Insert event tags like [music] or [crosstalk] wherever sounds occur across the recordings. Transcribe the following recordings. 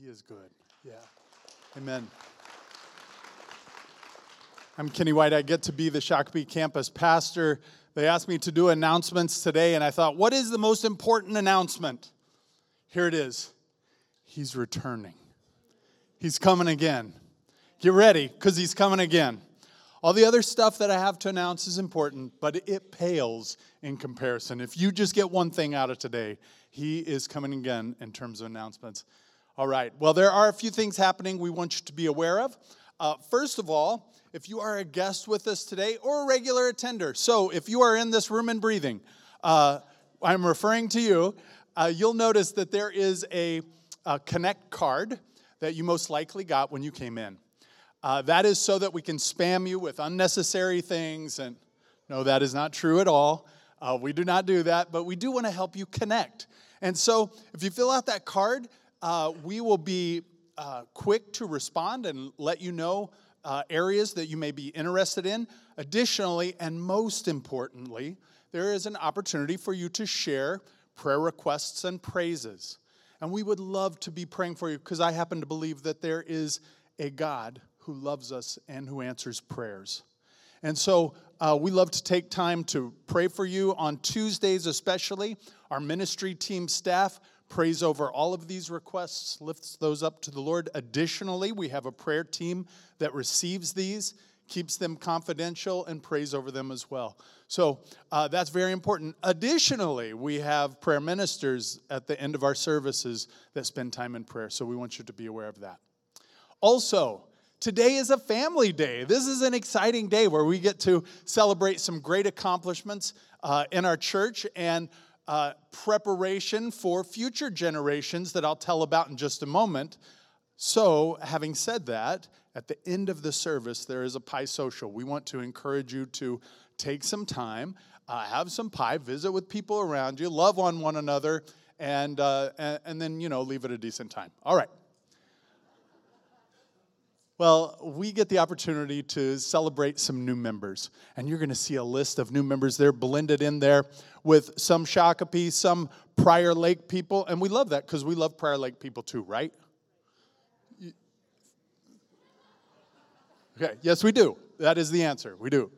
He is good. Yeah. Amen. I'm Kenny White. I get to be the Shakopee campus pastor. They asked me to do announcements today, and I thought, what is the most important announcement? Here it is He's returning. He's coming again. Get ready, because He's coming again. All the other stuff that I have to announce is important, but it pales in comparison. If you just get one thing out of today, He is coming again in terms of announcements. All right, well, there are a few things happening we want you to be aware of. Uh, first of all, if you are a guest with us today or a regular attender, so if you are in this room and breathing, uh, I'm referring to you, uh, you'll notice that there is a, a, Connect card that you most likely got when you came in. Uh, that is so that we can spam you with unnecessary things. And no, that is not true at all. Uh, we do not do that, but we do want to help you connect. And so if you fill out that card, uh, we will be uh, quick to respond and let you know uh, areas that you may be interested in. Additionally, and most importantly, there is an opportunity for you to share prayer requests and praises. And we would love to be praying for you because I happen to believe that there is a God who loves us and who answers prayers. And so uh, we love to take time to pray for you on Tuesdays, especially. Our ministry team staff prays over all of these requests, lifts those up to the Lord. Additionally, we have a prayer team that receives these, keeps them confidential, and prays over them as well. So uh, that's very important. Additionally, we have prayer ministers at the end of our services that spend time in prayer. So we want you to be aware of that. Also, Today is a family day. This is an exciting day where we get to celebrate some great accomplishments uh, in our church. And uh, preparation for future generations that I'll tell about in just a moment. So, having said that, at the end of the service, there is a pie social. We want to encourage you to take some time, uh, have some pie, visit with people around you, love on one another, and, uh, and, and then, you know, leave it a decent time. All right. Well, we get the opportunity to celebrate some new members. And you're going to see a list of new members there blended in there with some Shakopee, some Prior Lake people. And we love that because we love Prior Lake people too, right? Okay, yes, we do. That is the answer. We do.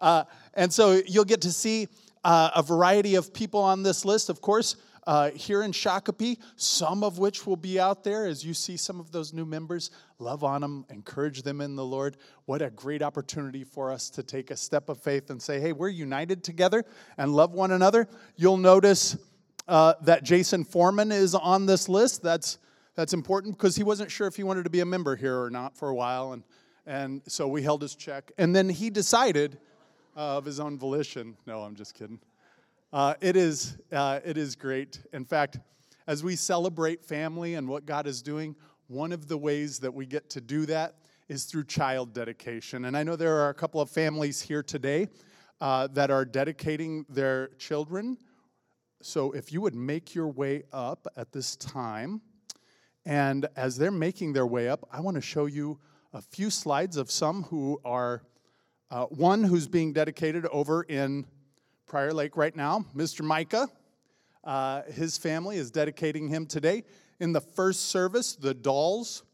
Uh, and so you'll get to see uh, a variety of people on this list, of course uh, here in Shakopee, some of which will be out there as you see some of those new members. Love on them, encourage them in the Lord. What a great opportunity for us to take a step of faith and say, hey, we're united together and love one another. You'll notice uh, that Jason Foreman is on this list. That's, that's important because he wasn't sure if he wanted to be a member here or not for a while. And, and so we held his check. And then he decided uh, of his own volition. No, I'm just kidding. Uh, it, is, uh, it is great. In fact, as we celebrate family and what God is doing, one of the ways that we get to do that is through child dedication. And I know there are a couple of families here today uh, that are dedicating their children. So if you would make your way up at this time, and as they're making their way up, I want to show you a few slides of some who are, uh, one who's being dedicated over in Prior Lake right now. Mr. Micah, uh, his family is dedicating him today. In the first service, the Dolls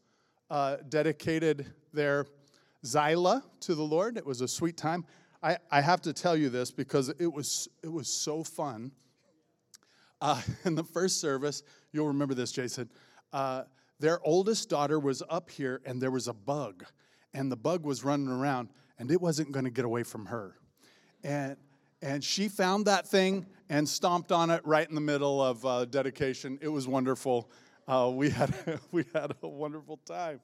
uh, dedicated their Zyla to the Lord. It was a sweet time. I, I have to tell you this because it was, it was so fun. Uh, [laughs] in the first service, you'll remember this, Jason. Uh, their oldest daughter was up here, and there was a bug, and the bug was running around, and it wasn't going to get away from her. And and she found that thing and stomped on it right in the middle of uh, dedication. It was wonderful. Uh, we, had, [laughs] we had a wonderful time.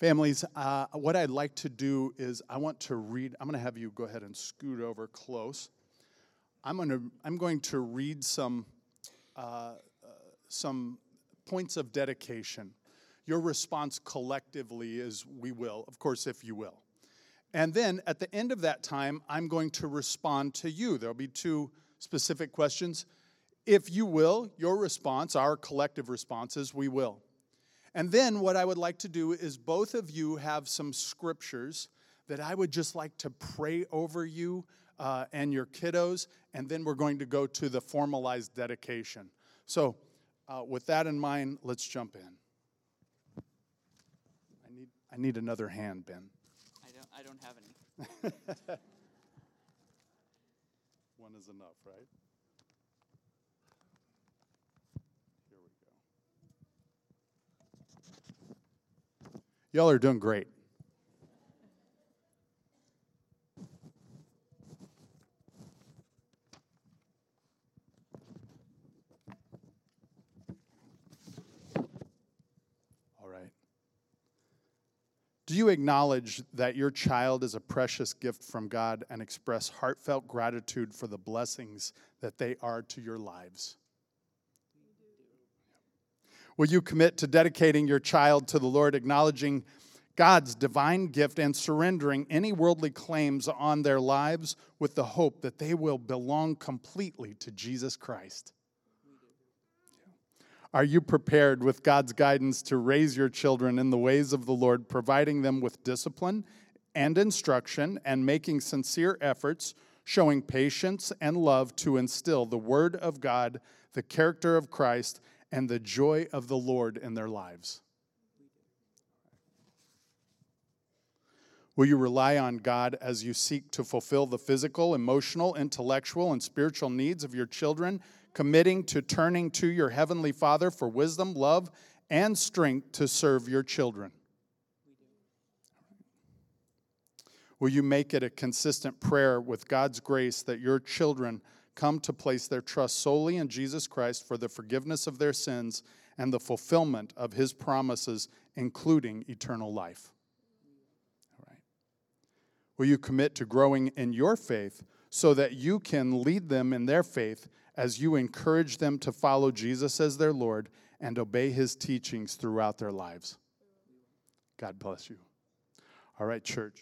Families, uh, what I'd like to do is I want to read, I'm going to have you go ahead and scoot over close. I'm, gonna, I'm going to read some, uh, uh, some points of dedication. Your response collectively is we will, of course, if you will. And then at the end of that time, I'm going to respond to you. There'll be two specific questions. If you will, your response, our collective responses, we will. And then what I would like to do is both of you have some scriptures that I would just like to pray over you uh, and your kiddos, and then we're going to go to the formalized dedication. So uh, with that in mind, let's jump in. I need, I need another hand, Ben. I don't, have any. [laughs] One is enough, right? Here we go. Y'all are doing great. All right. Do you acknowledge that your child is a precious gift from God and express heartfelt gratitude for the blessings that they are to your lives? Will you commit to dedicating your child to the Lord, acknowledging God's divine gift and surrendering any worldly claims on their lives with the hope that they will belong completely to Jesus Christ? Are you prepared with God's guidance to raise your children in the ways of the Lord, providing them with discipline and instruction and making sincere efforts, showing patience and love to instill the Word of God, the character of Christ, and the joy of the Lord in their lives? Will you rely on God as you seek to fulfill the physical, emotional, intellectual, and spiritual needs of your children, committing to turning to your Heavenly Father for wisdom, love, and strength to serve your children? Will you make it a consistent prayer with God's grace that your children come to place their trust solely in Jesus Christ for the forgiveness of their sins and the fulfillment of His promises, including eternal life? Will you commit to growing in your faith so that you can lead them in their faith as you encourage them to follow Jesus as their Lord and obey His teachings throughout their lives? God bless you. All right, church.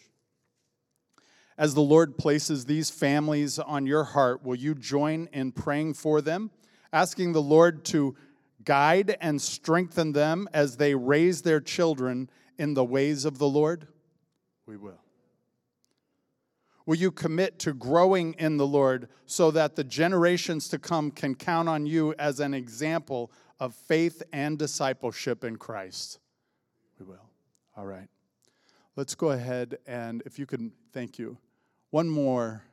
As the Lord places these families on your heart, will you join in praying for them, asking the Lord to guide and strengthen them as they raise their children in the ways of the Lord? We will. Will you commit to growing in the Lord so that the generations to come can count on you as an example of faith and discipleship in Christ? We will. All right. Let's go ahead and, if you can, thank you. One more.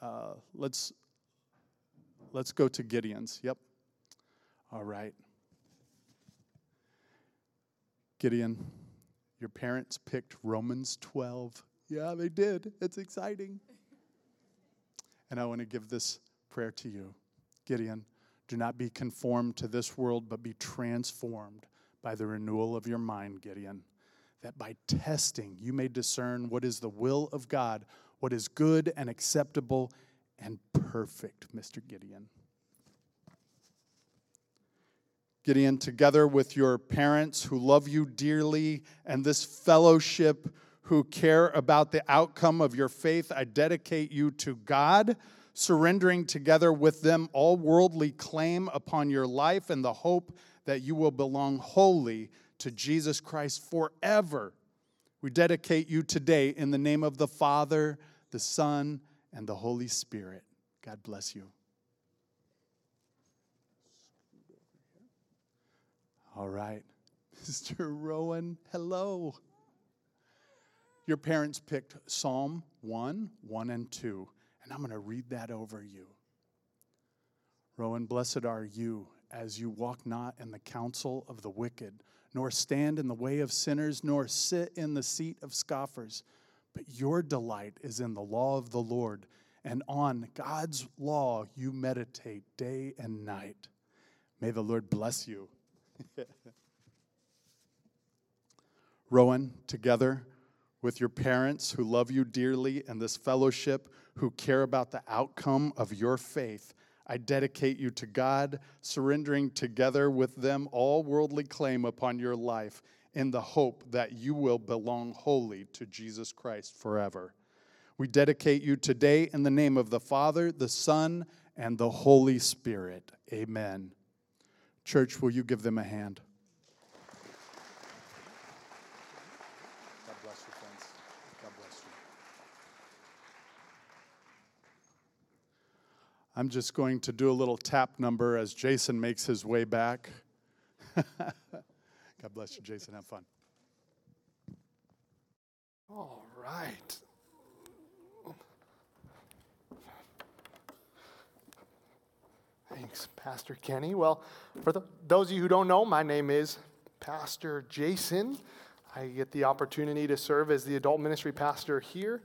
Uh, let's let's go to Gideon's. Yep. All right. Gideon, your parents picked Romans 12. Yeah, they did. It's exciting. And I want to give this prayer to you. Gideon, do not be conformed to this world, but be transformed by the renewal of your mind, Gideon that by testing you may discern what is the will of God, what is good and acceptable and perfect, Mr. Gideon. Gideon, together with your parents who love you dearly and this fellowship who care about the outcome of your faith, I dedicate you to God, surrendering together with them all worldly claim upon your life and the hope that you will belong wholly to Jesus Christ forever. We dedicate you today in the name of the Father, the Son, and the Holy Spirit. God bless you. All right. [laughs] Mr. Rowan, hello. Your parents picked Psalm 1, 1, and 2, and I'm going to read that over you. Rowan, blessed are you as you walk not in the counsel of the wicked, nor stand in the way of sinners, nor sit in the seat of scoffers. But your delight is in the law of the Lord, and on God's law you meditate day and night. May the Lord bless you. [laughs] Rowan, together with your parents who love you dearly and this fellowship who care about the outcome of your faith, I dedicate you to God, surrendering together with them all worldly claim upon your life in the hope that you will belong wholly to Jesus Christ forever. We dedicate you today in the name of the Father, the Son, and the Holy Spirit. Amen. Church, will you give them a hand? God bless you, friends. God bless you. I'm just going to do a little tap number as Jason makes his way back. [laughs] God bless you, Jason. Have fun. All right. Thanks, Pastor Kenny. Well, for the, those of you who don't know, my name is Pastor Jason. I get the opportunity to serve as the adult ministry pastor here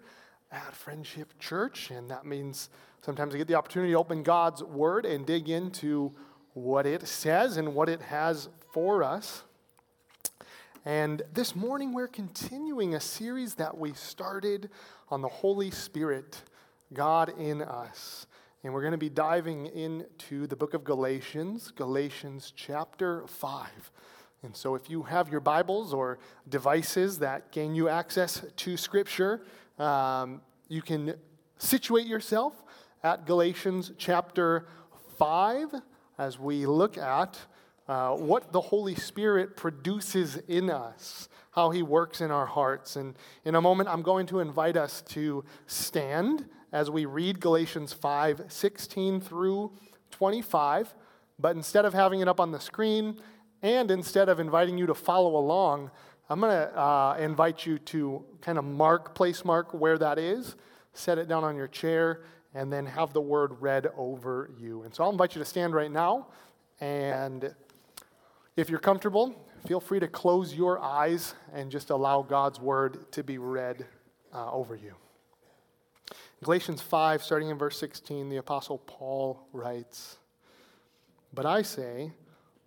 at Friendship Church, and that means sometimes I get the opportunity to open God's Word and dig into what it says and what it has for us. And this morning, we're continuing a series that we started on the Holy Spirit, God in us. And we're going to be diving into the book of Galatians, Galatians chapter 5. And so, if you have your Bibles or devices that gain you access to Scripture, um, you can situate yourself at Galatians chapter 5 as we look at uh, what the Holy Spirit produces in us, how He works in our hearts. And in a moment, I'm going to invite us to stand as we read Galatians 5 16 through 25. But instead of having it up on the screen, and instead of inviting you to follow along, I'm going to uh, invite you to kind of mark, place mark where that is, set it down on your chair, and then have the word read over you. And so I'll invite you to stand right now. And if you're comfortable, feel free to close your eyes and just allow God's word to be read uh, over you. Galatians 5, starting in verse 16, the Apostle Paul writes But I say,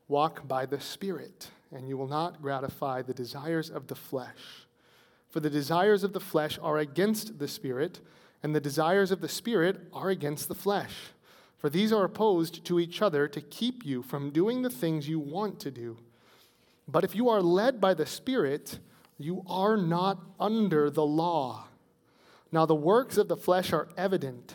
walk by the Spirit, and you will not gratify the desires of the flesh. For the desires of the flesh are against the Spirit, and the desires of the Spirit are against the flesh. For these are opposed to each other to keep you from doing the things you want to do. But if you are led by the Spirit, you are not under the law. Now, the works of the flesh are evident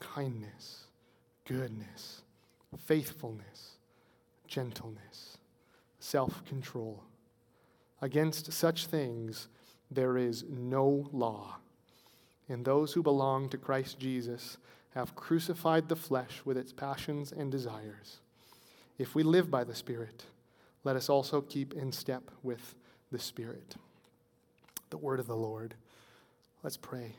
kindness, goodness, faithfulness, gentleness, self control. Against such things there is no law. And those who belong to Christ Jesus have crucified the flesh with its passions and desires. If we live by the Spirit, let us also keep in step with the Spirit. The word of the Lord. Let's pray.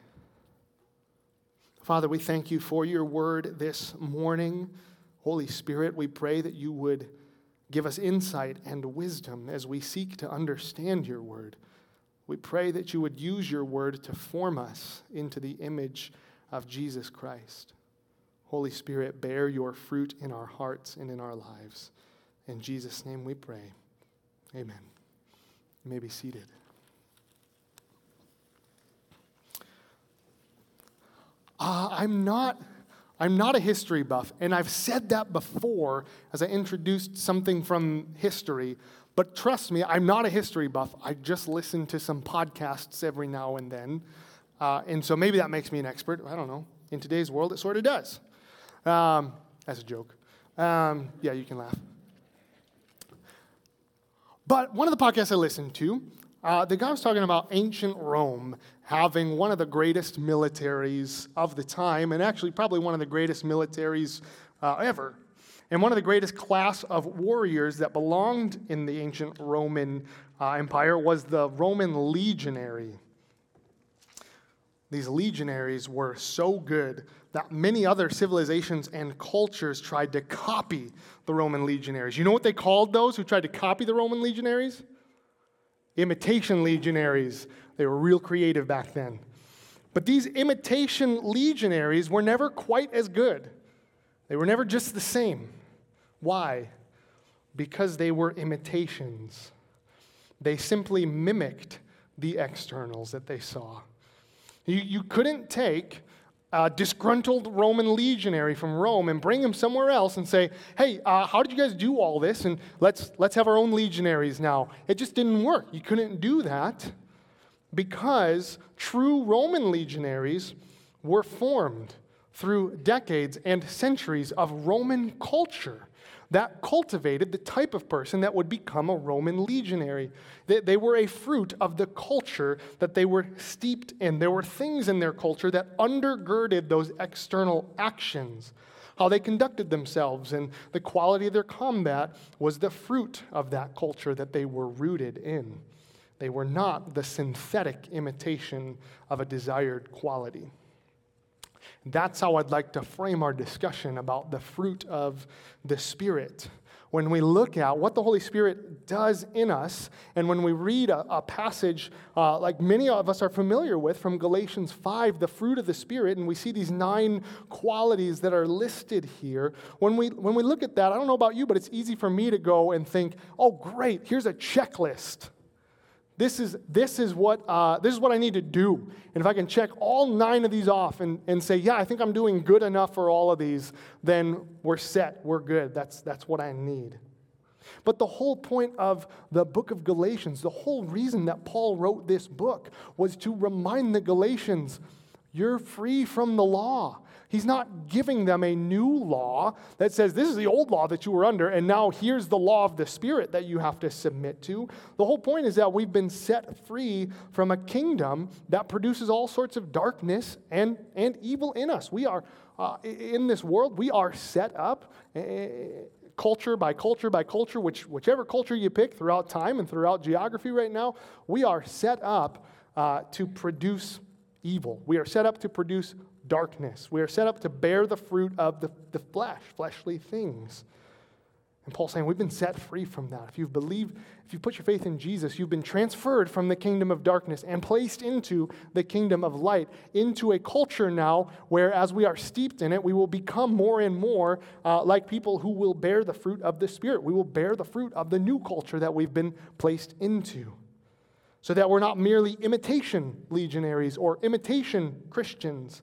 Father, we thank you for your word this morning. Holy Spirit, we pray that you would give us insight and wisdom as we seek to understand your word. We pray that you would use your word to form us into the image of Jesus Christ. Holy Spirit, bear your fruit in our hearts and in our lives. In Jesus' name we pray. Amen. You may be seated. Uh, I'm not. I'm not a history buff, and I've said that before as I introduced something from history. But trust me, I'm not a history buff. I just listen to some podcasts every now and then. Uh, and so maybe that makes me an expert. I don't know. In today's world, it sort of does. Um, as a joke. Um, yeah, you can laugh. But one of the podcasts I listened to, uh, the guy was talking about ancient Rome having one of the greatest militaries of the time, and actually probably one of the greatest militaries uh, ever. And one of the greatest class of warriors that belonged in the ancient Roman uh, Empire was the Roman legionary. These legionaries were so good that many other civilizations and cultures tried to copy the Roman legionaries. You know what they called those who tried to copy the Roman legionaries? Imitation legionaries. They were real creative back then. But these imitation legionaries were never quite as good. They were never just the same. Why? Because they were imitations. They simply mimicked the externals that they saw. You, you couldn't take a disgruntled Roman legionary from Rome and bring him somewhere else and say, hey, uh, how did you guys do all this? And let's, let's have our own legionaries now. It just didn't work. You couldn't do that because true Roman legionaries were formed through decades and centuries of Roman culture that cultivated the type of person that would become a Roman legionary. They, they, were a fruit of the culture that they were steeped in. There were things in their culture that undergirded those external actions. How they conducted themselves and the quality of their combat was the fruit of that culture that they were rooted in. They were not the synthetic imitation of a desired quality. That's how I'd like to frame our discussion about the fruit of the Spirit. When we look at what the Holy Spirit does in us, and when we read a, a passage uh, like many of us are familiar with from Galatians 5, the fruit of the Spirit, and we see these nine qualities that are listed here, when we, when we look at that, I don't know about you, but it's easy for me to go and think, oh, great, here's a checklist this is, this is, what, uh, this is what I need to do. And if I can check all nine of these off and, and say, yeah, I think I'm doing good enough for all of these, then we're set. We're good. That's, that's what I need. But the whole point of the book of Galatians, the whole reason that Paul wrote this book was to remind the Galatians you're free from the law. He's not giving them a new law that says this is the old law that you were under, and now here's the law of the Spirit that you have to submit to. The whole point is that we've been set free from a kingdom that produces all sorts of darkness and, and evil in us. We are, uh, in this world, we are set up. Uh, culture by culture by culture, which, whichever culture you pick throughout time and throughout geography right now, we are set up uh, to produce evil. We are set up to produce darkness. We are set up to bear the fruit of the, the flesh, fleshly things. And Paul's saying we've been set free from that. If you've believed, if you put your faith in Jesus, you've been transferred from the kingdom of darkness and placed into the kingdom of light, into a culture now where, as we are steeped in it, we will become more and more uh, like people who will bear the fruit of the Spirit. We will bear the fruit of the new culture that we've been placed into. So that we're not merely imitation legionaries or imitation Christians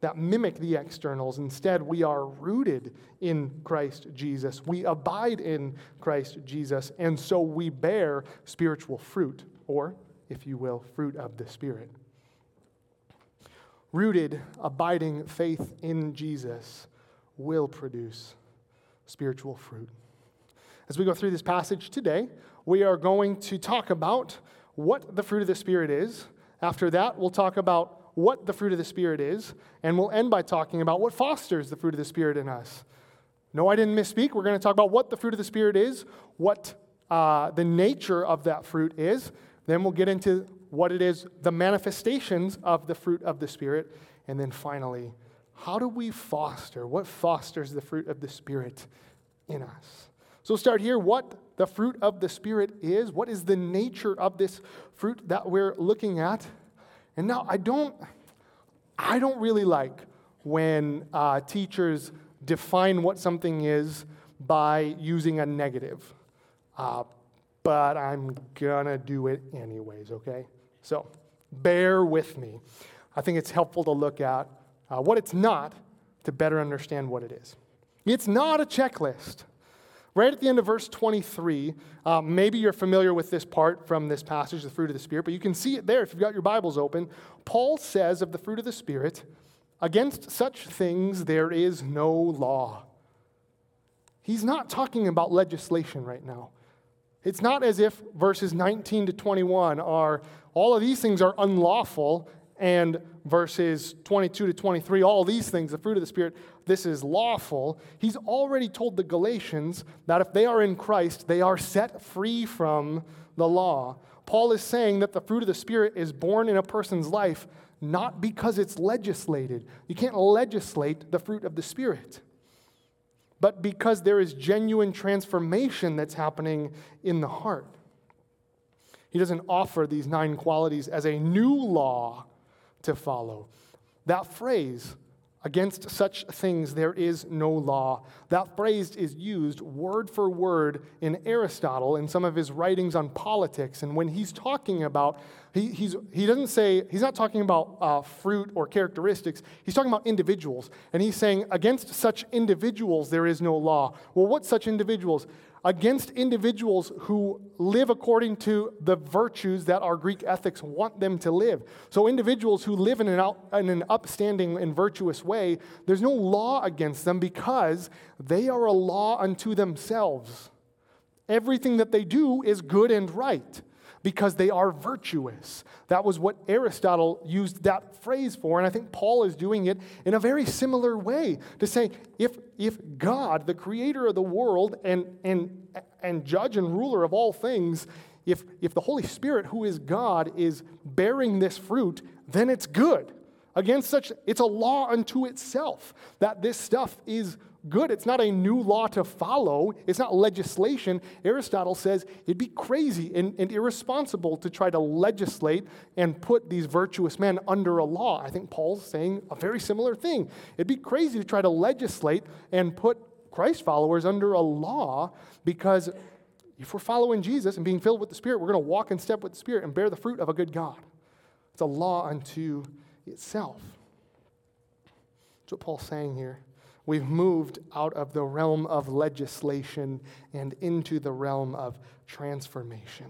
that mimic the externals. Instead, we are rooted in Christ Jesus. We abide in Christ Jesus, and so we bear spiritual fruit, or, if you will, fruit of the Spirit. Rooted, abiding faith in Jesus will produce spiritual fruit. As we go through this passage today, we are going to talk about what the fruit of the Spirit is. After that, we'll talk about what the fruit of the Spirit is, and we'll end by talking about what fosters the fruit of the Spirit in us. No, I didn't misspeak. We're going to talk about what the fruit of the Spirit is, what uh, the nature of that fruit is. Then we'll get into what it is, the manifestations of the fruit of the Spirit. And then finally, how do we foster? What fosters the fruit of the Spirit in us? So we'll start here. What the fruit of the Spirit is, what is the nature of this fruit that we're looking at? And now I don't, I don't really like when uh, teachers define what something is by using a negative. Uh, but I'm gonna do it anyways, okay? So bear with me. I think it's helpful to look at uh, what it's not to better understand what it is. It's not a checklist. Right at the end of verse 23, uh, maybe you're familiar with this part from this passage, the fruit of the Spirit, but you can see it there if you've got your Bibles open. Paul says of the fruit of the Spirit, against such things there is no law. He's not talking about legislation right now. It's not as if verses 19 to 21 are all of these things are unlawful and verses 22 to 23, all these things, the fruit of the Spirit, this is lawful. He's already told the Galatians that if they are in Christ, they are set free from the law. Paul is saying that the fruit of the Spirit is born in a person's life not because it's legislated. You can't legislate the fruit of the Spirit, but because there is genuine transformation that's happening in the heart. He doesn't offer these nine qualities as a new law to follow. That phrase, Against such things there is no law. That phrase is used word for word in Aristotle in some of his writings on politics. And when he's talking about, he, he's, he doesn't say, he's not talking about uh, fruit or characteristics. He's talking about individuals. And he's saying, against such individuals there is no law. Well, what such individuals? Against individuals who live according to the virtues that our Greek ethics want them to live. So, individuals who live in an, out, in an upstanding and virtuous way, there's no law against them because they are a law unto themselves. Everything that they do is good and right because they are virtuous. That was what Aristotle used that phrase for, and I think Paul is doing it in a very similar way to say if, if God, the creator of the world and, and, and judge and ruler of all things, if, if the Holy Spirit, who is God, is bearing this fruit, then it's good. Against such, it's a law unto itself that this stuff is good. It's not a new law to follow, it's not legislation. Aristotle says it'd be crazy and, and, irresponsible to try to legislate and put these virtuous men under a law. I think Paul's saying a very similar thing. It'd be crazy to try to legislate and put Christ followers under a law because if we're following Jesus and being filled with the Spirit, we're going to walk in step with the Spirit and bear the fruit of a good God. It's a law unto itself. That's what Paul's saying here. We've moved out of the realm of legislation and into the realm of transformation.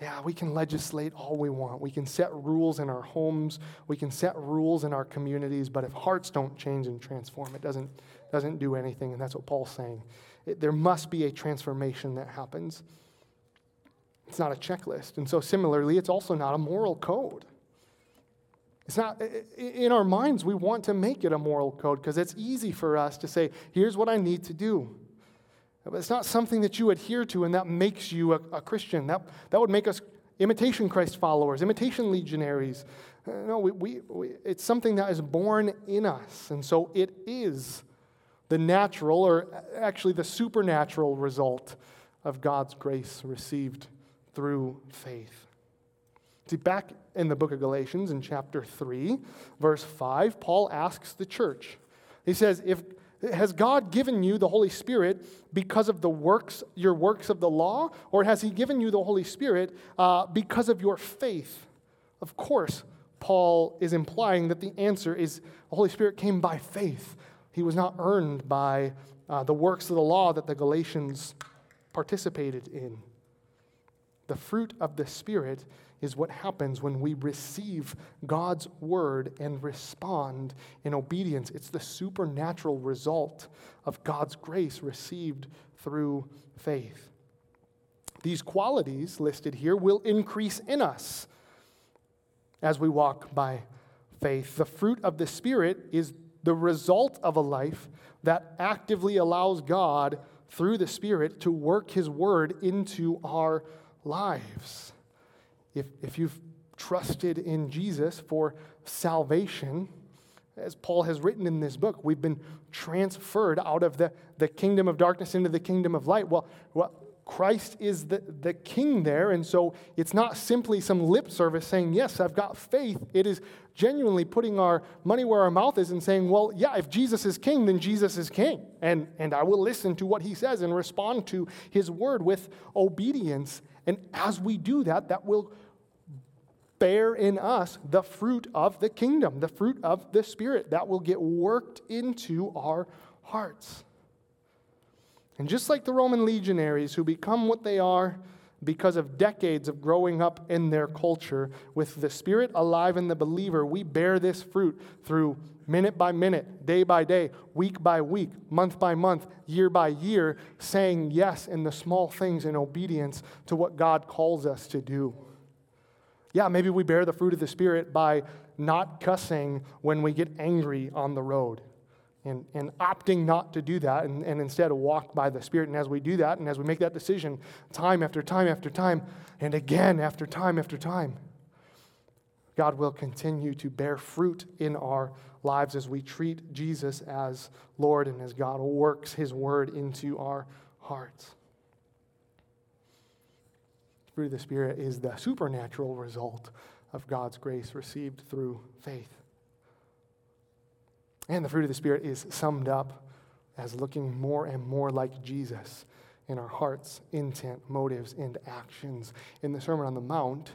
Yeah, we can legislate all we want. We can set rules in our homes. We can set rules in our communities. But if hearts don't change and transform, it doesn't, doesn't do anything. And that's what Paul's saying. It, there must be a transformation that happens. It's not a checklist. And so, similarly, it's also not a moral code. It's not, in our minds, we want to make it a moral code because it's easy for us to say, here's what I need to do. But it's not something that you adhere to and that makes you a, a Christian. That, that would make us imitation Christ followers, imitation legionaries. Uh, no, we, we, we, it's something that is born in us. And so it is the natural, or actually the supernatural result of God's grace received through faith. See, back in the book of Galatians in chapter 3, verse 5, Paul asks the church, he says, if, Has God given you the Holy Spirit because of the works, your works of the law, or has he given you the Holy Spirit uh, because of your faith? Of course, Paul is implying that the answer is the Holy Spirit came by faith. He was not earned by uh, the works of the law that the Galatians participated in. The fruit of the Spirit is what happens when we receive God's word and respond in obedience. It's the supernatural result of God's grace received through faith. These qualities listed here will increase in us as we walk by faith. The fruit of the Spirit is the result of a life that actively allows God through the Spirit to work His word into our lives if, if you've trusted in Jesus for salvation, as Paul has written in this book, we've been transferred out of the, the kingdom of darkness into the kingdom of light. Well, well, Christ is the, the king there, and so it's not simply some lip service saying, Yes, I've got faith. It is genuinely putting our money where our mouth is and saying, Well, yeah, if Jesus is king, then Jesus is king. And, and I will listen to what he says and respond to his word with obedience. And as we do that, that will bear in us the fruit of the kingdom, the fruit of the Spirit that will get worked into our hearts. And just like the Roman legionaries who become what they are because of decades of growing up in their culture, with the Spirit alive in the believer, we bear this fruit through minute by minute, day by day, week by week, month by month, year by year, saying yes in the small things in obedience to what God calls us to do. Yeah, maybe we bear the fruit of the Spirit by not cussing when we get angry on the road and, and opting not to do that and, and instead walk by the Spirit. And as we do that and as we make that decision time after time after time and again after time after time, God will continue to bear fruit in our lives as we treat Jesus as Lord and as God works his word into our hearts fruit of the Spirit is the supernatural result of God's grace received through faith. And the fruit of the Spirit is summed up as looking more and more like Jesus in our hearts, intent, motives, and actions. In the Sermon on the Mount,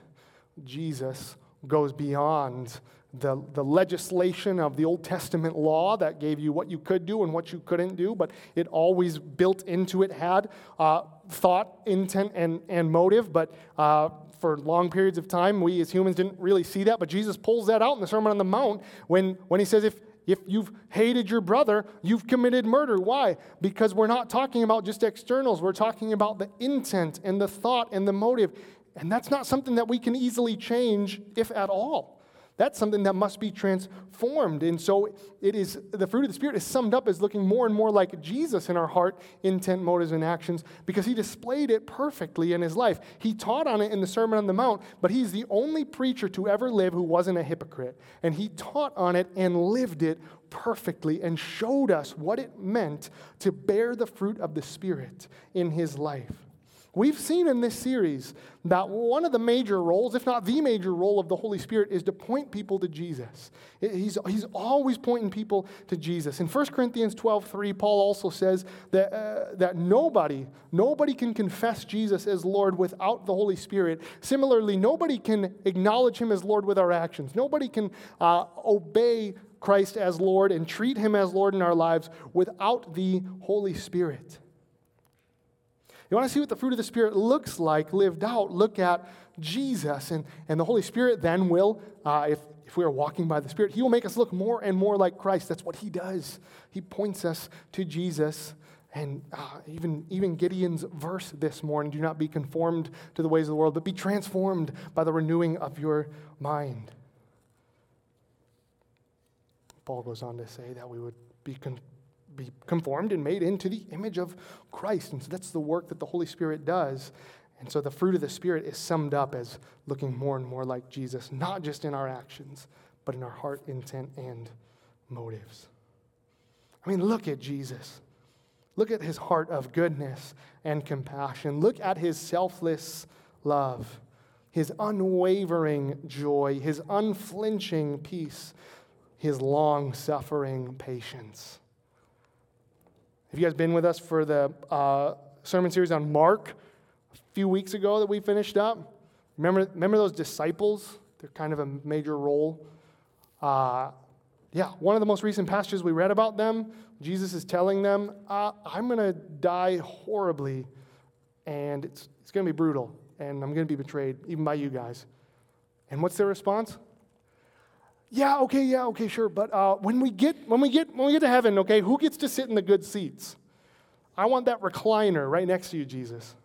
Jesus goes beyond the, the legislation of the Old Testament law that gave you what you could do and what you couldn't do, but it always built into it had uh, thought, intent, and, and motive. But uh, for long periods of time, we as humans didn't really see that. But Jesus pulls that out in the Sermon on the Mount when, when he says, if, if you've hated your brother, you've committed murder. Why? Because we're not talking about just externals. We're talking about the intent and the thought and the motive. And that's not something that we can easily change, if at all. That's something that must be transformed. And so it is the fruit of the Spirit is summed up as looking more and more like Jesus in our heart, intent, motives, and actions, because he displayed it perfectly in his life. He taught on it in the Sermon on the Mount, but he's the only preacher to ever live who wasn't a hypocrite. And he taught on it and lived it perfectly and showed us what it meant to bear the fruit of the Spirit in his life. We've seen in this series that one of the major roles, if not the major role of the Holy Spirit, is to point people to Jesus. He's, he's always pointing people to Jesus. In 1 Corinthians 12 3, Paul also says that, uh, that nobody, nobody can confess Jesus as Lord without the Holy Spirit. Similarly, nobody can acknowledge him as Lord with our actions. Nobody can uh, obey Christ as Lord and treat him as Lord in our lives without the Holy Spirit. You want to see what the fruit of the Spirit looks like lived out? Look at Jesus. And, and the Holy Spirit then will, uh, if, if we are walking by the Spirit, He will make us look more and more like Christ. That's what He does. He points us to Jesus. And uh, even, even Gideon's verse this morning do not be conformed to the ways of the world, but be transformed by the renewing of your mind. Paul goes on to say that we would be con- be conformed and made into the image of Christ. And so that's the work that the Holy Spirit does. And so the fruit of the Spirit is summed up as looking more and more like Jesus, not just in our actions, but in our heart, intent, and motives. I mean, look at Jesus. Look at his heart of goodness and compassion. Look at his selfless love, his unwavering joy, his unflinching peace, his long suffering patience. Have you guys been with us for the uh, sermon series on Mark a few weeks ago that we finished up? Remember, remember those disciples? They're kind of a major role. Uh, yeah, one of the most recent passages we read about them, Jesus is telling them, uh, I'm going to die horribly, and it's, it's going to be brutal, and I'm going to be betrayed, even by you guys. And what's their response? Yeah, okay, yeah, okay, sure. But uh, when we get when we get when we get to heaven, okay, who gets to sit in the good seats? I want that recliner right next to you, Jesus.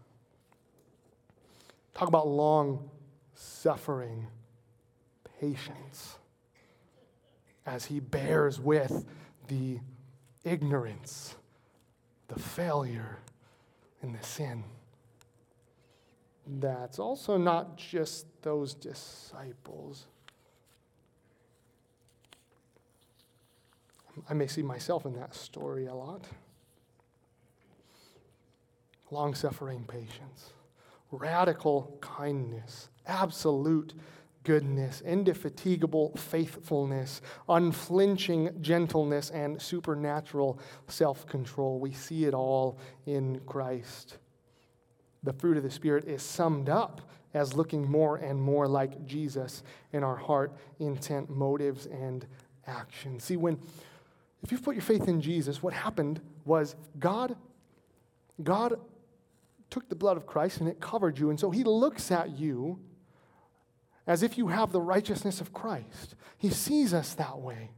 Talk about long suffering, patience, as he bears with the ignorance, the failure, and the sin. That's also not just those disciples. I may see myself in that story a lot. Long suffering patience, radical kindness, absolute goodness, indefatigable faithfulness, unflinching gentleness, and supernatural self control. We see it all in Christ. The fruit of the Spirit is summed up as looking more and more like Jesus in our heart, intent, motives, and actions. See, when if you've put your faith in Jesus, what happened was God, God took the blood of Christ and it covered you. And so he looks at you as if you have the righteousness of Christ. He sees us that way.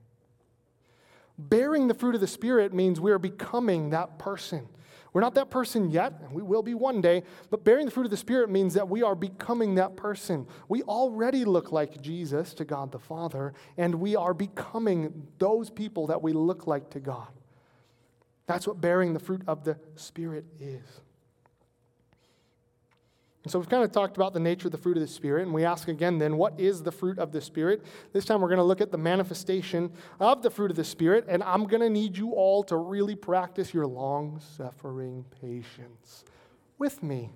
Bearing the fruit of the Spirit means we are becoming that person. We're not that person yet, and we will be one day, but bearing the fruit of the Spirit means that we are becoming that person. We already look like Jesus to God the Father, and we are becoming those people that we look like to God. That's what bearing the fruit of the Spirit is. And so we've kind of talked about the nature of the fruit of the Spirit, and we ask again then, what is the fruit of the Spirit? This time we're going to look at the manifestation of the fruit of the Spirit, and I'm going to need you all to really practice your long suffering patience with me.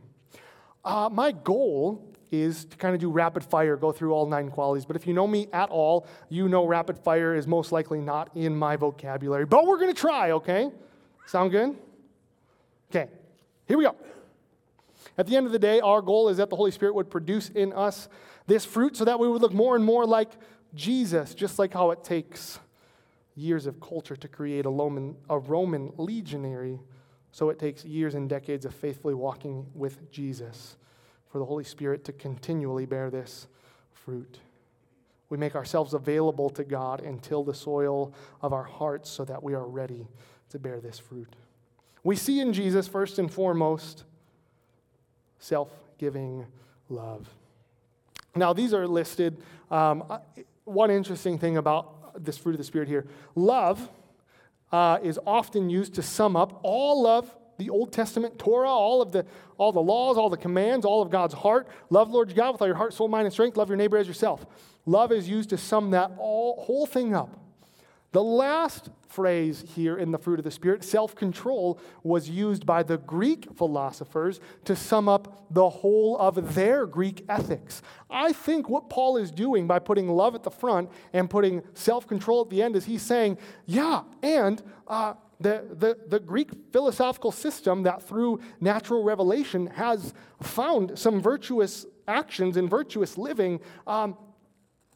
Uh, my goal is to kind of do rapid fire, go through all nine qualities. But if you know me at all, you know rapid fire is most likely not in my vocabulary. But we're going to try, okay? Sound good? Okay, here we go. At the end of the day, our goal is that the Holy Spirit would produce in us this fruit so that we would look more and more like Jesus, just like how it takes years of culture to create a Roman, a Roman legionary. So it takes years and decades of faithfully walking with Jesus for the Holy Spirit to continually bear this fruit. We make ourselves available to God and till the soil of our hearts so that we are ready to bear this fruit. We see in Jesus, first and foremost, self giving love. Now, these are listed. Um, one interesting thing about this fruit of the Spirit here love uh, is often used to sum up all of the Old Testament Torah, all of the, all the laws, all the commands, all of God's heart. Love Lord your God with all your heart, soul, mind, and strength. Love your neighbor as yourself. Love is used to sum that all, whole thing up. The last phrase here in the fruit of the Spirit, self control, was used by the Greek philosophers to sum up the whole of their Greek ethics. I think what Paul is doing by putting love at the front and putting self control at the end is he's saying, yeah, and uh, the, the, the Greek philosophical system that through natural revelation has found some virtuous actions and virtuous living. Um,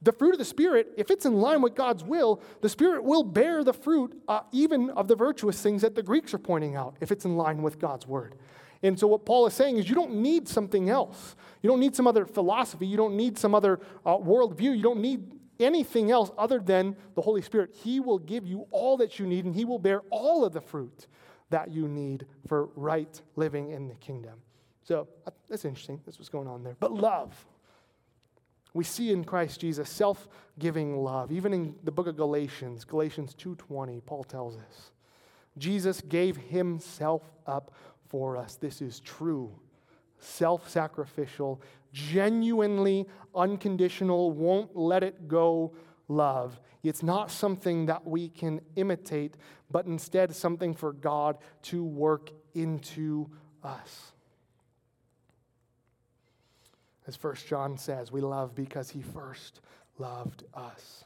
the fruit of the Spirit, if it's in line with God's will, the Spirit will bear the fruit uh, even of the virtuous things that the Greeks are pointing out, if it's in line with God's word. And so, what Paul is saying is, you don't need something else. You don't need some other philosophy. You don't need some other uh, worldview. You don't need anything else other than the Holy Spirit. He will give you all that you need, and He will bear all of the fruit that you need for right living in the kingdom. So, uh, that's interesting. That's what's going on there. But love we see in Christ Jesus self-giving love. Even in the book of Galatians, Galatians 2:20, Paul tells us, Jesus gave himself up for us. This is true. Self-sacrificial, genuinely unconditional, won't let it go love. It's not something that we can imitate, but instead something for God to work into us. As First John says, we love because he first loved us.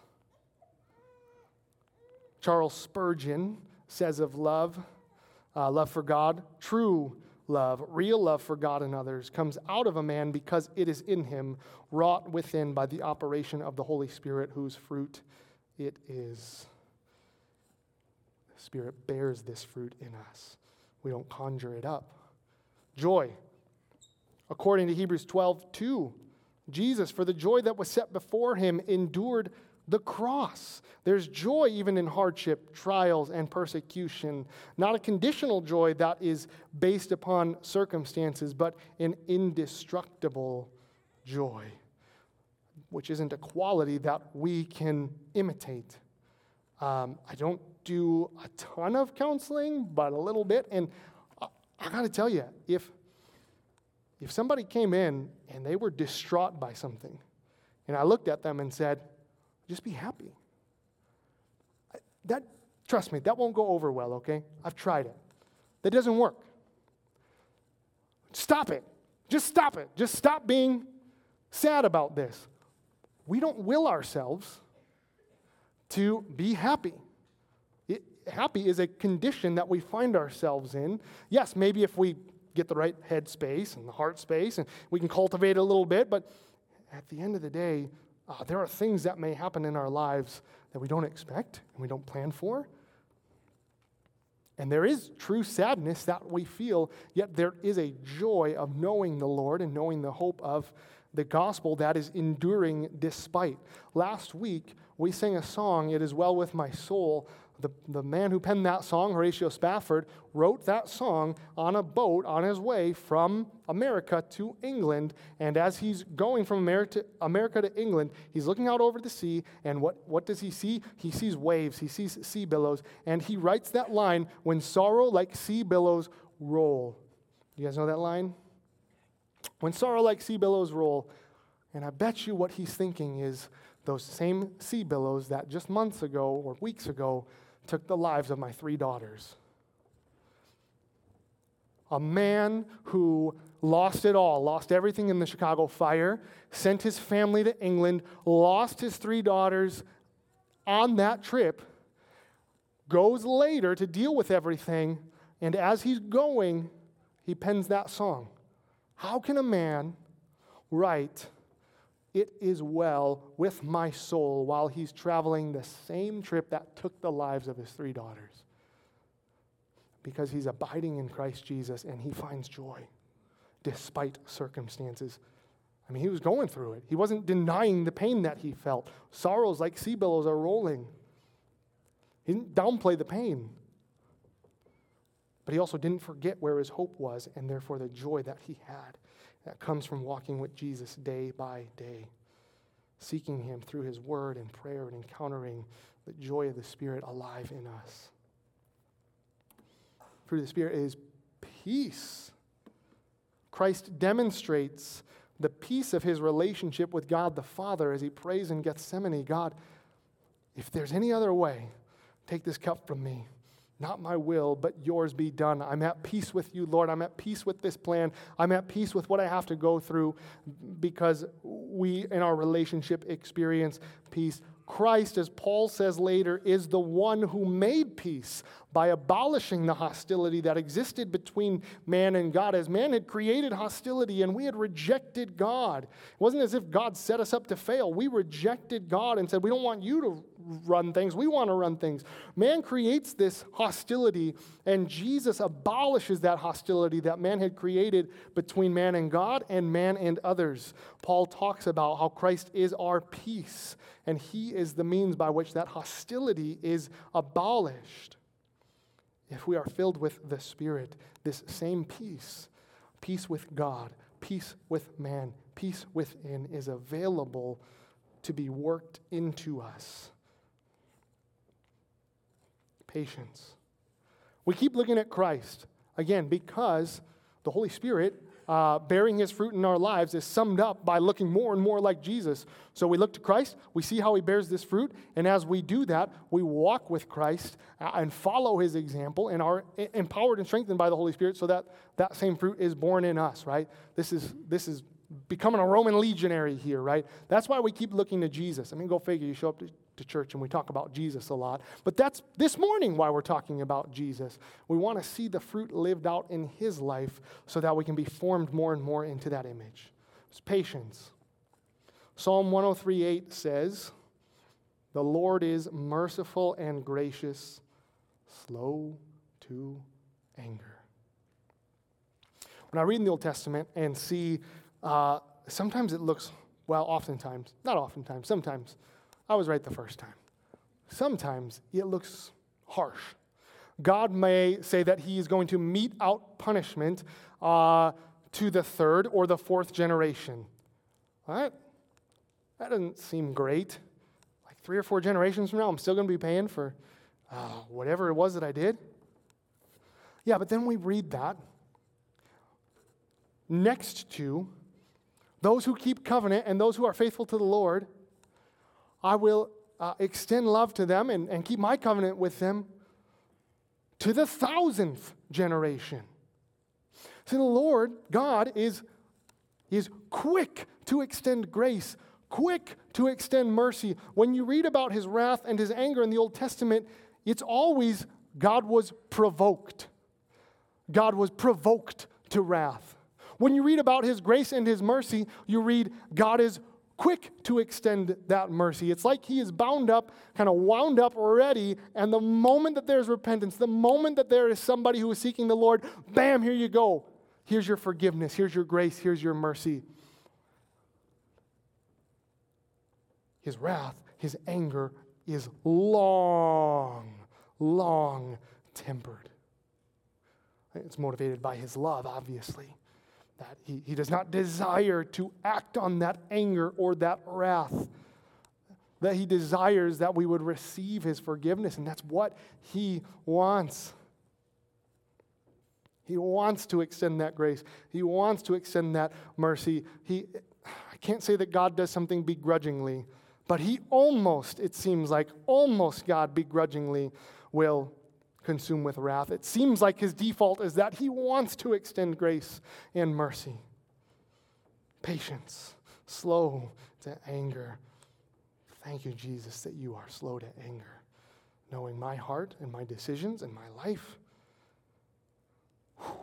Charles Spurgeon says of love, uh, love for God, true love, real love for God and others, comes out of a man because it is in him, wrought within by the operation of the Holy Spirit, whose fruit it is. The Spirit bears this fruit in us. We don't conjure it up. Joy, According to Hebrews 12, 2, Jesus, for the joy that was set before him, endured the cross. There's joy even in hardship, trials, and persecution. Not a conditional joy that is based upon circumstances, but an indestructible joy, which isn't a quality that we can imitate. Um, I don't do a ton of counseling, but a little bit. And I, I got to tell you, if if somebody came in and they were distraught by something, and I looked at them and said, just be happy. That, trust me, that won't go over well, okay? I've tried it. That doesn't work. Stop it. Just stop it. Just stop being sad about this. We don't will ourselves to be happy. It, happy is a condition that we find ourselves in. Yes, maybe if we get the right head space and the heart space, and we can cultivate it a little bit. But at the end of the day, uh, there are things that may happen in our lives that we don't expect and we don't plan for. And there is true sadness that we feel, yet there is a joy of knowing the Lord and knowing the hope of the gospel that is enduring despite. Last week, we sang a song, It Is Well With My Soul, the, the man who penned that song, Horatio Spafford, wrote that song on a boat on his way from America to England. And as he's going from America to, America to England, he's looking out over the sea. And what, what does he see? He sees waves, he sees sea billows. And he writes that line when sorrow like sea billows roll. You guys know that line? When sorrow like sea billows roll. And I bet you what he's thinking is those same sea billows that just months ago or weeks ago took the lives of my three daughters. A man who lost it all, lost everything in the Chicago fire, sent his family to England, lost his three daughters on that trip, goes later to deal with everything, and as he's going, he pens that song. How can a man write, It is well with my soul, while he's traveling the same trip that took the lives of his three daughters? Because he's abiding in Christ Jesus and he finds joy despite circumstances. I mean, he was going through it. He wasn't denying the pain that he felt. Sorrows like sea billows are rolling. He didn't downplay the pain. But he also didn't forget where his hope was and therefore the joy that he had that comes from walking with Jesus day by day, seeking him through his word and prayer and encountering the joy of the Spirit alive in us. Of the Spirit is peace. Christ demonstrates the peace of his relationship with God the Father as he prays in Gethsemane God, if there's any other way, take this cup from me. Not my will, but yours be done. I'm at peace with you, Lord. I'm at peace with this plan. I'm at peace with what I have to go through because we, in our relationship, experience peace. Christ, as Paul says later, is the one who made peace by abolishing the hostility that existed between man and God. As man had created hostility and we had rejected God, it wasn't as if God set us up to fail. We rejected God and said, We don't want you to run things, we want to run things. Man creates this hostility, and Jesus abolishes that hostility that man had created between man and God and man and others. Paul talks about how Christ is our peace, and he is the means by which that hostility is abolished. If we are filled with the Spirit, this same peace, peace with God, peace with man, peace within, is available to be worked into us patience. We keep looking at Christ, again, because the Holy Spirit uh, bearing his fruit in our lives is summed up by looking more and more like Jesus. So we look to Christ, we see how he bears this fruit, and as we do that, we walk with Christ uh, and follow his example and are empowered and strengthened by the Holy Spirit so that that same fruit is born in us, right? This is, this is becoming a Roman legionary here, right? That's why we keep looking to Jesus. I mean, go figure, you show up to to church and we talk about Jesus a lot. But that's this morning why we're talking about Jesus. We want to see the fruit lived out in his life so that we can be formed more and more into that image. It's patience. Psalm 103:8 says, "The Lord is merciful and gracious, slow to anger." When I read in the Old Testament and see, uh, sometimes it looks, well, oftentimes, not oftentimes, sometimes I was right the first time. Sometimes it looks harsh. God may say that he is going to mete out punishment uh, to the third or the fourth generation. What? That doesn't seem great. Like three or four generations from now, I'm still going to be paying for uh, whatever it was that I did. Yeah, but then we read that next to those who keep covenant and those who are faithful to the Lord I will uh, extend love to them and, and keep my covenant with them to the thousandth generation. So the Lord, God, is, is quick to extend grace, quick to extend mercy. When you read about his wrath and his anger in the Old Testament, it's always God was provoked. God was provoked to wrath. When you read about his grace and his mercy, you read God is quick to extend that mercy. It's like he is bound up, kind of wound up, ready, and the moment that there's repentance, the moment that there is somebody who is seeking the Lord, bam, here you go. Here's your forgiveness, here's your grace, here's your mercy. His wrath, his anger is long, long tempered. It's motivated by his love, obviously that he, he does not desire to act on that anger or that wrath. That he desires that we would receive his forgiveness, and that's what he wants. He wants to extend that grace. He wants to extend that mercy. He, I can't say that God does something begrudgingly, but he almost, it seems like, almost God begrudgingly will consumed with wrath. It seems like his default is that he wants to extend grace and mercy. Patience, slow to anger. Thank you, Jesus, that you are slow to anger, knowing my heart and my decisions and my life. Whew.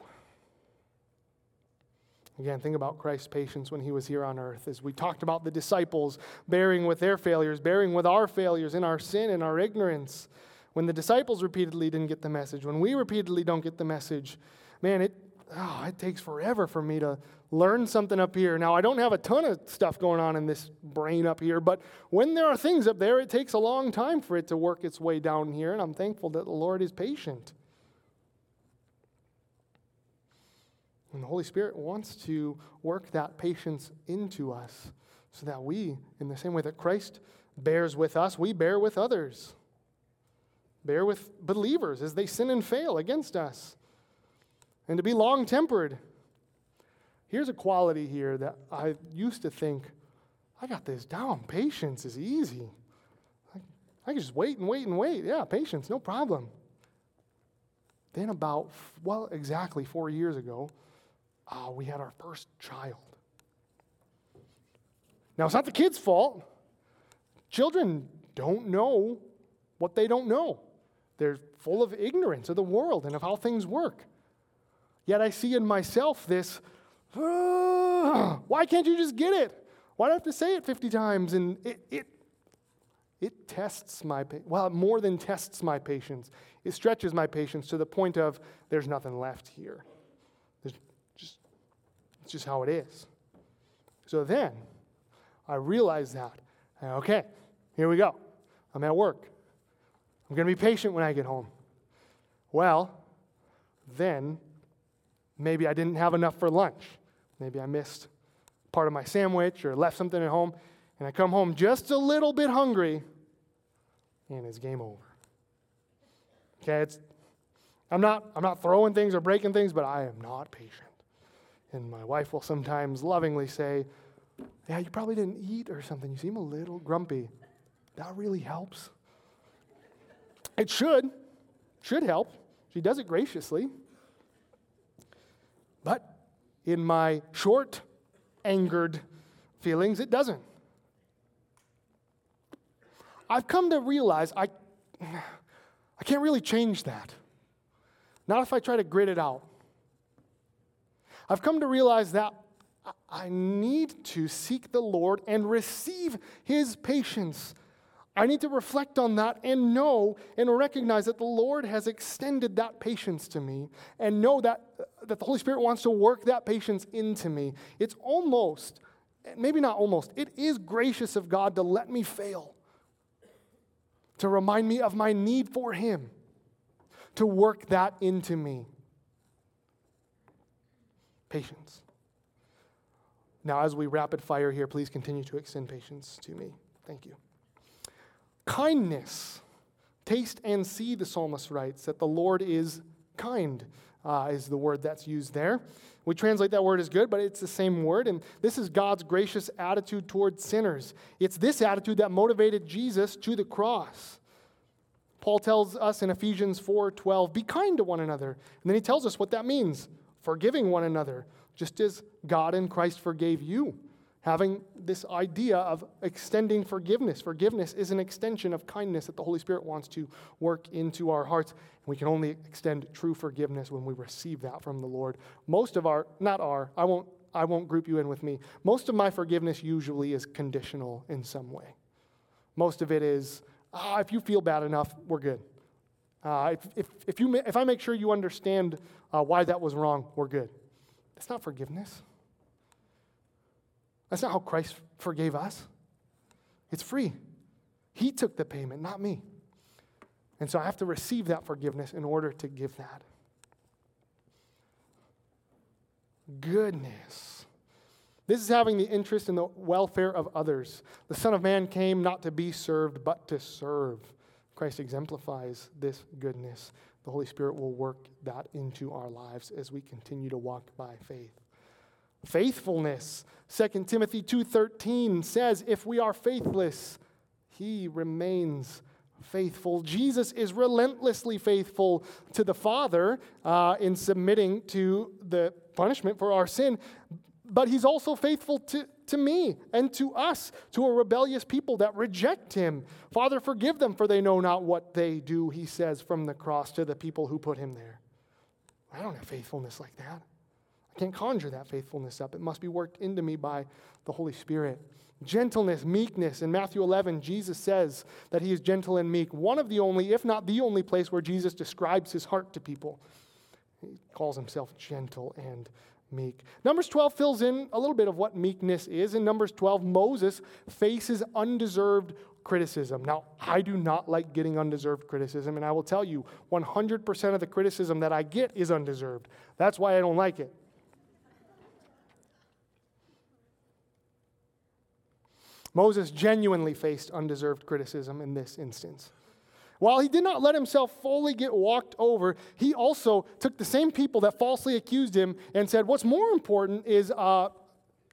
Again, think about Christ's patience when he was here on earth. As we talked about the disciples bearing with their failures, bearing with our failures in our sin and our ignorance. When the disciples repeatedly didn't get the message, when we repeatedly don't get the message, man, it, oh, it takes forever for me to learn something up here. Now, I don't have a ton of stuff going on in this brain up here, but when there are things up there, it takes a long time for it to work its way down here, and I'm thankful that the Lord is patient. And the Holy Spirit wants to work that patience into us so that we, in the same way that Christ bears with us, we bear with others. Bear with believers as they sin and fail against us. And to be long tempered. Here's a quality here that I used to think, I got this down. Patience is easy. I, can just wait and wait and wait. Yeah, patience, no problem. Then, about, well, exactly four years ago, oh, we had our first child. Now, it's not the kid's fault. Children don't know what they don't know. They're full of ignorance of the world and of how things work. Yet I see in myself this, why can't you just get it? Why do I have to say it 50 times? And it, it, it tests my, well, more than tests my patience. It stretches my patience to the point of there's nothing left here. There's just, it's just how it is. So then I realize that. Okay, here we go. I'm at work. I'm going to be patient when I get home. Well, then maybe I didn't have enough for lunch. Maybe I missed part of my sandwich or left something at home, and I come home just a little bit hungry, and it's game over. Okay, it's, I'm, not, I'm not throwing things or breaking things, but I am not patient. And my wife will sometimes lovingly say, Yeah, you probably didn't eat or something. You seem a little grumpy. That really helps. It should. Should help. She does it graciously. But in my short, angered feelings, it doesn't. I've come to realize I, I can't really change that. Not if I try to grit it out. I've come to realize that I need to seek the Lord and receive His patience. I need to reflect on that and know and recognize that the Lord has extended that patience to me and know that, that the Holy Spirit wants to work that patience into me. It's almost, maybe not almost, it is gracious of God to let me fail, to remind me of my need for Him, to work that into me patience. Now, as we rapid fire here, please continue to extend patience to me. Thank you. Kindness. Taste and see, the psalmist writes, that the Lord is kind, uh, is the word that's used there. We translate that word as good, but it's the same word. And this is God's gracious attitude towards sinners. It's this attitude that motivated Jesus to the cross. Paul tells us in Ephesians 4:12, "Be kind to one another." And then he tells us what that means forgiving one another, just as God in Christ forgave you. Having this idea of extending forgiveness. Forgiveness is an extension of kindness that the Holy Spirit wants to work into our hearts. And we can only extend true forgiveness when we receive that from the Lord. Most of our, not our, I won't, I won't group you in with me. Most of my forgiveness usually is conditional in some way. Most of it is, ah, if you feel bad enough, we're good. Uh, if, if, if, you, if I make sure you understand uh, why that was wrong, we're good. That's not forgiveness. That's not how Christ forgave us. It's free. He took the payment, not me. And so I have to receive that forgiveness in order to give that. Goodness. This is having the interest in the welfare of others. The Son of Man came not to be served, but to serve. Christ exemplifies this goodness. The Holy Spirit will work that into our lives as we continue to walk by faith. Faithfulness. 2 Timothy 2:13 says, "If we are faithless, he remains faithful. Jesus is relentlessly faithful to the Father uh, in submitting to the punishment for our sin, but he's also faithful to, to me and to us, to a rebellious people that reject him. Father, forgive them, for they know not what they do, he says from the cross to the people who put him there. I don't have faithfulness like that. I can't conjure that faithfulness up. It must be worked into me by the Holy Spirit. Gentleness, meekness. In Matthew 11, Jesus says that he is gentle and meek. One of the only, if not the only place where Jesus describes his heart to people. He calls himself gentle and meek. Numbers 12 fills in a little bit of what meekness is. In Numbers 12, Moses faces undeserved criticism. Now, I do not like getting undeserved criticism, and I will tell you 100% of the criticism that I get is undeserved. That's why I don't like it. Moses genuinely faced undeserved criticism in this instance. While he did not let himself fully get walked over, he also took the same people that falsely accused him and said, What's more important is uh,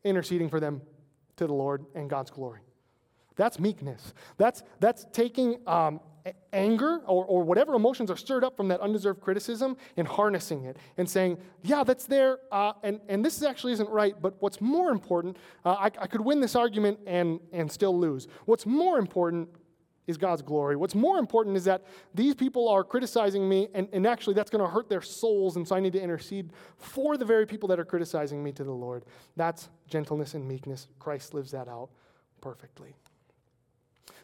interceding for them to the Lord and God's glory. That's meekness. That's, that's taking um, anger or, or whatever emotions are stirred up from that undeserved criticism and harnessing it and saying, yeah, that's there, uh, and, and this actually isn't right, but what's more important, uh, I, I could win this argument and, and still lose. What's more important is God's glory. What's more important is that these people are criticizing me, and, and actually that's going to hurt their souls, and so I need to intercede for the very people that are criticizing me to the Lord. That's gentleness and meekness. Christ lives that out perfectly.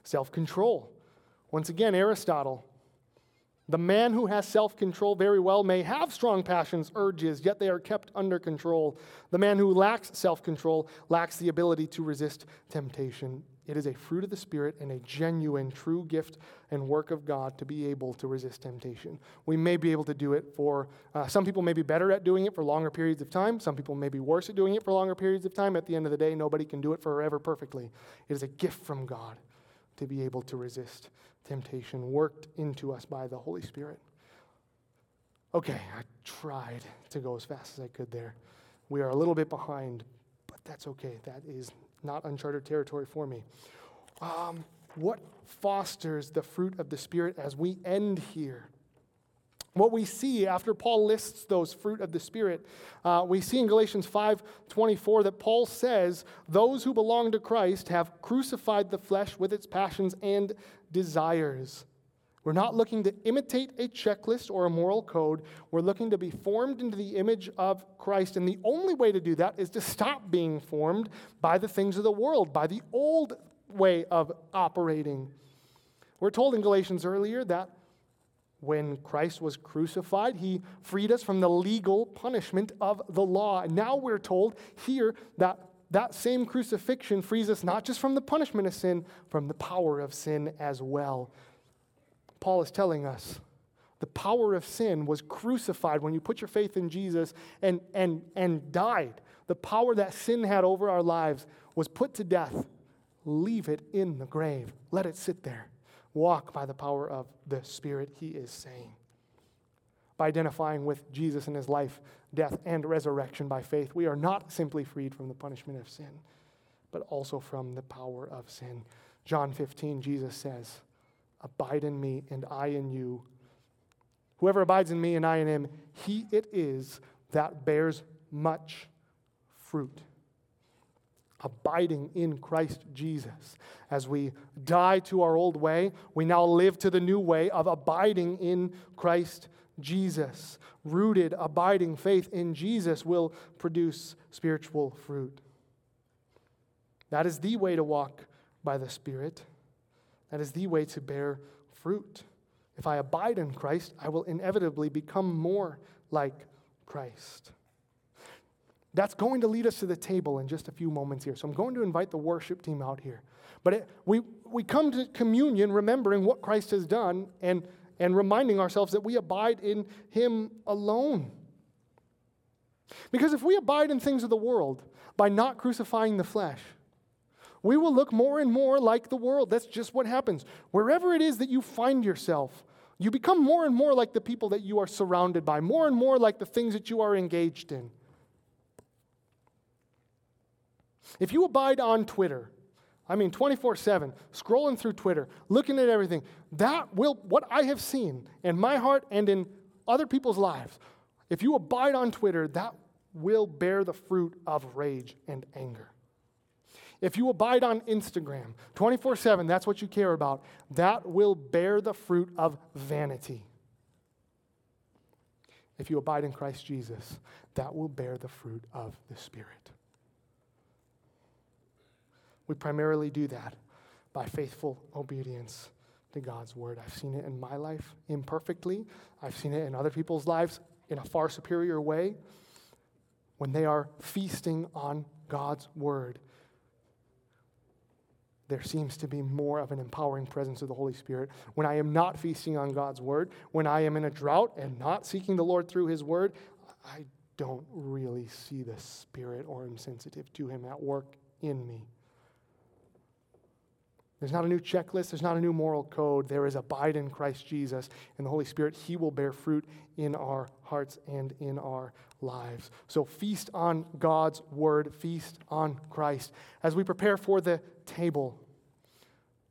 Self control. Once again, Aristotle. The man who has self control very well may have strong passions, urges, yet they are kept under control. The man who lacks self control lacks the ability to resist temptation. It is a fruit of the Spirit and a genuine, true gift and work of God to be able to resist temptation. We may be able to do it for, uh, some people may be better at doing it for longer periods of time. Some people may be worse at doing it for longer periods of time. At the end of the day, nobody can do it forever perfectly. It is a gift from God to be able to resist temptation worked into us by the Holy Spirit. Okay, I tried to go as fast as I could there. We are a little bit behind, but that's okay. That is not uncharted territory for me. Um, what fosters the fruit of the Spirit as we end here? What we see after Paul lists those fruit of the Spirit, uh, we see in Galatians 5:24 that Paul says, "Those who belong to Christ have crucified the flesh with its passions and desires." We're not looking to imitate a checklist or a moral code. We're looking to be formed into the image of Christ. And the only way to do that is to stop being formed by the things of the world, by the old way of operating. We're told in Galatians earlier that when Christ was crucified, he freed us from the legal punishment of the law. And now we're told here that that same crucifixion frees us not just from the punishment of sin, from the power of sin as well. Paul is telling us the power of sin was crucified when you put your faith in Jesus and, and, and died. The power that sin had over our lives was put to death. Leave it in the grave, let it sit there. Walk by the power of the Spirit, he is saying. By identifying with Jesus and his life, death, and resurrection by faith, we are not simply freed from the punishment of sin, but also from the power of sin. John 15, Jesus says, Abide in me, and I in you. Whoever abides in me and I in him, he it is that bears much fruit abiding in Christ Jesus. As we die to our old way, we now live to the new way of abiding in Christ Jesus. Rooted, abiding faith in Jesus will produce spiritual fruit. That is the way to walk by the Spirit. That is the way to bear fruit. If I abide in Christ, I will inevitably become more like Christ. That's going to lead us to the table in just a few moments here. So I'm going to invite the worship team out here. But it, we, we come to communion remembering what Christ has done and, and reminding ourselves that we abide in Him alone. Because if we abide in things of the world by not crucifying the flesh, we will look more and more like the world. That's just what happens. Wherever it is that you find yourself, you become more and more like the people that you are surrounded by, more and more like the things that you are engaged in. If you abide on Twitter, I mean 24 7, scrolling through Twitter, looking at everything, that will, what I have seen in my heart and in other people's lives, if you abide on Twitter, that will bear the fruit of rage and anger. If you abide on Instagram 24 7, that's what you care about, that will bear the fruit of vanity. If you abide in Christ Jesus, that will bear the fruit of the Spirit. We primarily do that by faithful obedience to God's word. I've seen it in my life imperfectly, I've seen it in other people's lives in a far superior way when they are feasting on God's word there seems to be more of an empowering presence of the Holy Spirit. When I am not feasting on God's word, when I am in a drought and not seeking the Lord through his word, I don't really see the Spirit or am sensitive to him at work in me. There's not a new checklist, there's not a new moral code. There is abide in Christ Jesus and the Holy Spirit. He will bear fruit in our hearts and in our lives. So feast on God's word, feast on Christ. As we prepare for the table,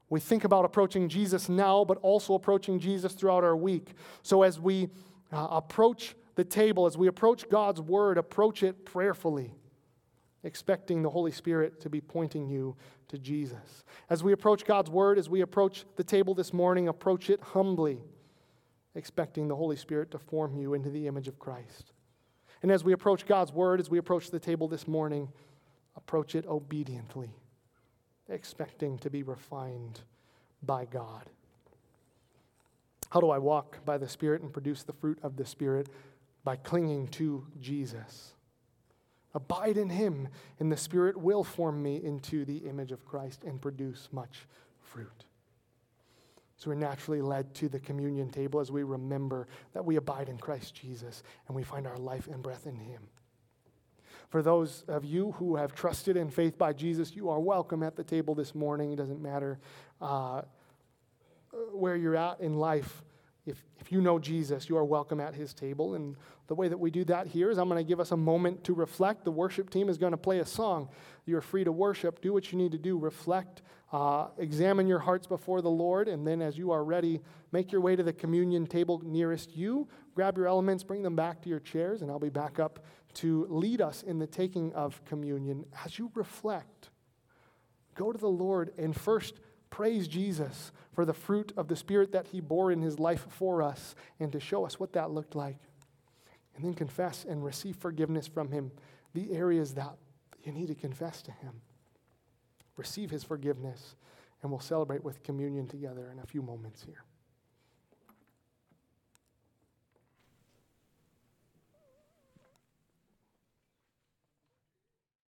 we think about approaching Jesus now, but also approaching Jesus throughout our week. So as we uh, approach the table, as we approach God's word, approach it prayerfully expecting the Holy Spirit to be pointing you to Jesus. As we approach God's Word, as we approach the table this morning, approach it humbly, expecting the Holy Spirit to form you into the image of Christ. And as we approach God's Word, as we approach the table this morning, approach it obediently, expecting to be refined by God. How do I walk by the Spirit and produce the fruit of the Spirit? By clinging to Jesus. Abide in him, and the Spirit will form me into the image of Christ and produce much fruit. So we're naturally led to the communion table as we remember that we abide in Christ Jesus and we find our life and breath in him. For those of you who have trusted in faith by Jesus, you are welcome at the table this morning. It doesn't matter uh, where you're at in life. If, if you know Jesus, you are welcome at his table. And the way that we do that here is I'm going to give us a moment to reflect. The worship team is going to play a song. You're free to worship. Do what you need to do. Reflect. Uh, examine your hearts before the Lord. And then, as you are ready, make your way to the communion table nearest you. Grab your elements, bring them back to your chairs, and I'll be back up to lead us in the taking of communion. As you reflect, go to the Lord and first praise Jesus for the fruit of the Spirit that He bore in His life for us and to show us what that looked like. And then confess and receive forgiveness from Him, the areas that you need to confess to Him. Receive His forgiveness, and we'll celebrate with communion together in a few moments here.